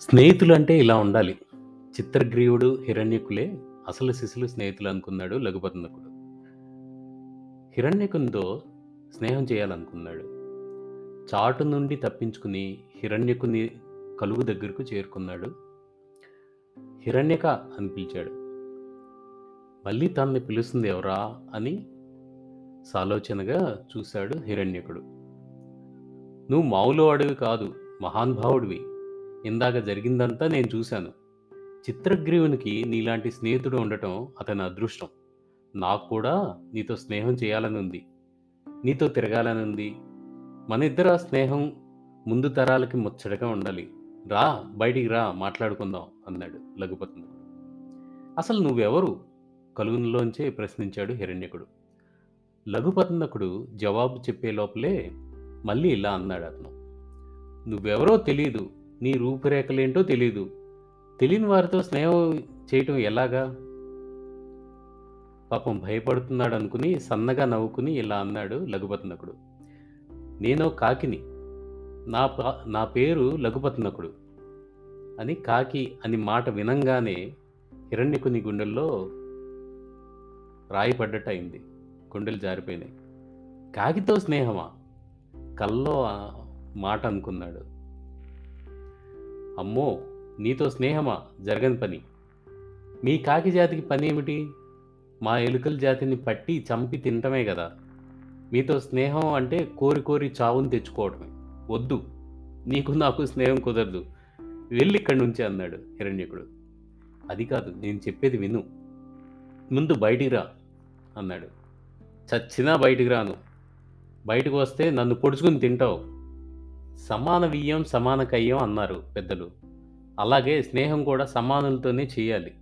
స్నేహితులు అంటే ఇలా ఉండాలి. చిత్రగ్రీవుడు, హిరణ్యకులే అసలు శిషులు స్నేహితులు అనుకున్నాడు లఘుపతినకుడు. హిరణ్యకునితో స్నేహం చేయాలనుకున్నాడు. చాటు నుండి తప్పించుకుని హిరణ్యకుని కలుగు దగ్గరకు చేరుకున్నాడు. హిరణ్యక అని పిలిచాడు. మళ్ళీ తనని పిలుస్తుంది ఎవరా అని సాలోచనగా చూశాడు హిరణ్యకుడు. నువ్వు మామూలు వాడివి కాదు మహానుభావుడివి. ఇందాక జరిగిందంతా నేను చూశాను. చిత్రగ్రీవునికి నీలాంటి స్నేహితుడు ఉండటం అతని అదృష్టం. నాకు కూడా నీతో స్నేహం చేయాలని ఉంది. నీతో తిరగాలని ఉంది. మన ఇద్దరు స్నేహం ముందు తరాలకి ముచ్చటగా ఉండాలి. రా బయటికి రా మాట్లాడుకుందాం అన్నాడు లఘుపతినకుడు. అసలు నువ్వెవరు? కలుగునిలోంచే ప్రశ్నించాడు హిరణ్యకుడు. లఘుపతినకుడు జవాబు చెప్పే లోపలే మళ్ళీ ఇలా అన్నాడు అతను. నువ్వెవరో తెలియదు నీ రూపురేఖలేంటో తెలీదు. తెలియని వారితో స్నేహం చేయటం ఎలాగా? పాపం భయపడుతున్నాడు అనుకుని సన్నగా నవ్వుకుని ఇలా అన్నాడు లఘుపతినకుడు. నేనో కాకిని. నా నా పేరు లఘుపతినకుడు. అని కాకి అని మాట వినంగానే హిరణ్యకుని గుండెల్లో రాయి పడ్డట్టయింది. గుండెలు జారిపోయినాయి. కాకితో స్నేహమా? కల్లో మాట అనుకున్నాడు. అమ్మో! నీతో స్నేహమా? జరగని పని. మీ కాకి జాతికి పని ఏమిటి మా ఎలుకల జాతిని పట్టి చంపి తినటమే కదా మీతో స్నేహం అంటే కోరి కోరి చావును తెచ్చుకోవటమే. వద్దు. నీకు నాకు స్నేహం కుదరదు. వెళ్ళి ఇక్కడి నుంచి అన్నాడు హిరణ్యకుడు. అది కాదు నేను చెప్పేది విను. ముందు బయటికి రా అన్నాడు. చచ్చినా బయటికి రాను. బయటకు వస్తే నన్ను పొడుచుకుని తింటావు. సమాన వియ్యం సమాన కయ్యం అన్నారు పెద్దలు. అలాగే స్నేహం కూడా సమానులతోనే చేయాలి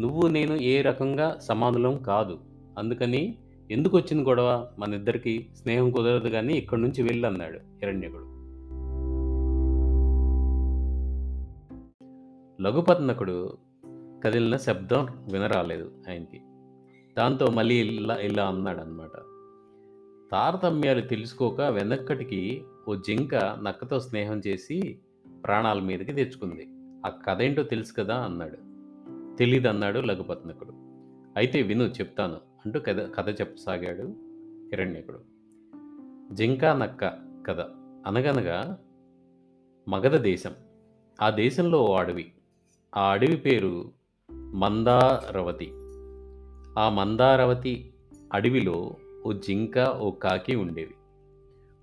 నువ్వు నేను ఏ రకంగా సమానులం కాదు. అందుకని ఎందుకు వచ్చింది గొడవ? మనిద్దరికీ స్నేహం కుదరదు కానీ ఇక్కడి నుంచి వెళ్ళు అన్నాడు హిరణ్యకుడు. లఘుపత్నకుడు కదిలిన శబ్దం వినరాలేదు ఆయనకి. దాంతో మళ్ళీ ఇలా ఇలా అన్నాడు అనమాట తారతమ్యాలు తెలుసుకోక వెనక్కటికి ఓ జింక నక్కతో స్నేహం చేసి ప్రాణాల మీదకి తెచ్చుకుంది. ఆ కథేంటో తెలుసు కదా అన్నాడు. తెలీదన్నాడు లఘుపత్నకుడు అయితే విను చెప్తాను అంటూ కథ కథ చెప్పసాగాడు హిరణ్యకుడు. జింక నక్క కథ. అనగనగా మగధ దేశం. ఆ దేశంలో ఓ అడవి. ఆ అడవి పేరు మందారవతి. ఆ మందారవతి అడవిలో ఓ జింక, ఓ కాకి ఉండేవి.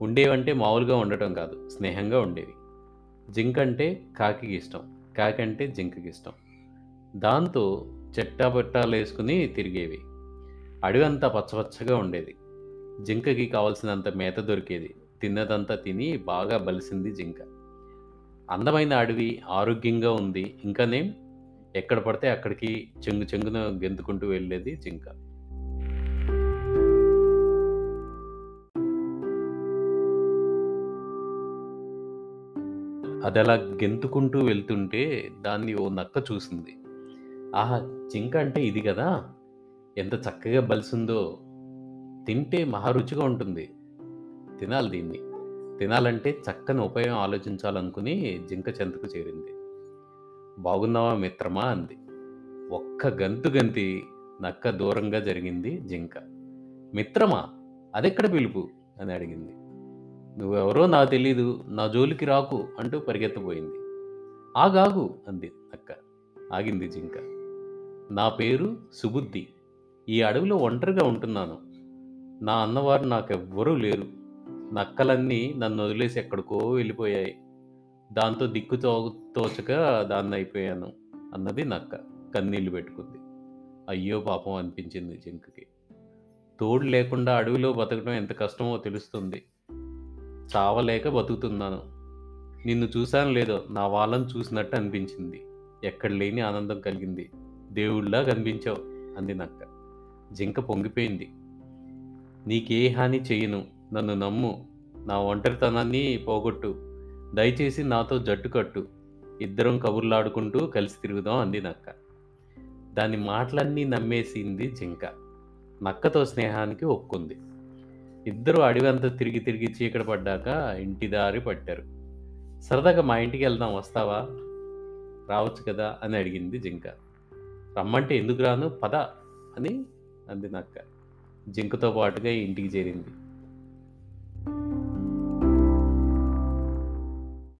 ఉండేవంటే మామూలుగా ఉండటం కాదు. స్నేహంగా ఉండేవి. జింక అంటే కాకికి ఇష్టం. కాకి అంటే జింకకి ఇష్టం దాంతో చెట్టాపట్టాలేసుకుని తిరిగేవి. అడవి అంతా పచ్చపచ్చగా ఉండేది. జింకకి కావలసినంత మేత దొరికేది. తిన్నదంతా తిని బాగా బలిసింది జింక. అందమైన అడవి, ఆరోగ్యంగా ఉంది. ఇంకానేం ఎక్కడ పడితే అక్కడికి చెంగు చెంగున గెంతుకుంటూ వెళ్ళేది జింక. అదలా గెంతుకుంటూ వెళ్తుంటే దాన్ని ఓ నక్క చూసింది. ఆహా! జింక అంటే ఇది కదా ఎంత చక్కగా బలిసిందో. తింటే మహా రుచిగా ఉంటుంది. తినాలి దీన్ని. తినాలంటే చక్కని ఉపాయం ఆలోచించాలనుకుని జింక చెంతకు చేరింది. బాగున్నావా మిత్రమా అంది. ఒక్క గంతు గంతి నక్క దూరంగా జరిగింది జింక. మిత్రమా? అదెక్కడ పిలుపు? అని అడిగింది. నువ్వెవరో నాకు తెలీదు. నా జోలికి రాకు అంటూ పరిగెత్తబోయింది. ఆగాగు అంది నక్క. ఆగింది జింక. నా పేరు సుబుద్ధి. ఈ అడవిలో ఒంటరిగా ఉంటున్నాను. నా అన్నవారు నాకెవ్వరూ లేరు. నక్కలన్నీ నన్ను వదిలేసి ఎక్కడికో వెళ్ళిపోయాయి. దాంతో దిక్కు తోచక దాన్ని అయిపోయాను అన్నది నక్క కన్నీళ్ళు పెట్టుకుంది. అయ్యో పాపం అనిపించింది జింకకి. తోడు లేకుండా అడవిలో బతకడం ఎంత కష్టమో తెలుస్తుంది. చావలేక బతుకుతున్నాను. నిన్ను చూశాను లేదో నా వాళ్ళని చూసినట్టు అనిపించింది. ఎక్కడ లేని ఆనందం కలిగింది. దేవుళ్ళా కనిపించావు అంది నక్క. జింక పొంగిపోయింది. నీకే హాని చేయను నన్ను నమ్ము. నా ఒంటరితనాన్ని పోగొట్టు. దయచేసి నాతో జట్టు కట్టు. ఇద్దరం కబుర్లాడుకుంటూ కలిసి తిరుగుదాం అంది నక్క. దాని మాటలన్నీ నమ్మేసింది జింక. నక్కతో స్నేహానికి ఒప్పుకుంది. ఇద్దరు అడవి అంతా తిరిగి తిరిగి చీకటి పడ్డాక ఇంటి దారి పట్టారు. సరదాగా మా ఇంటికి వెళ్దాం వస్తావా? రావచ్చు కదా? అని అడిగింది జింక. రమ్మంటే ఎందుకు రాను? పద అని అంది నక్క జింకతో పాటుగా ఇంటికి చేరింది.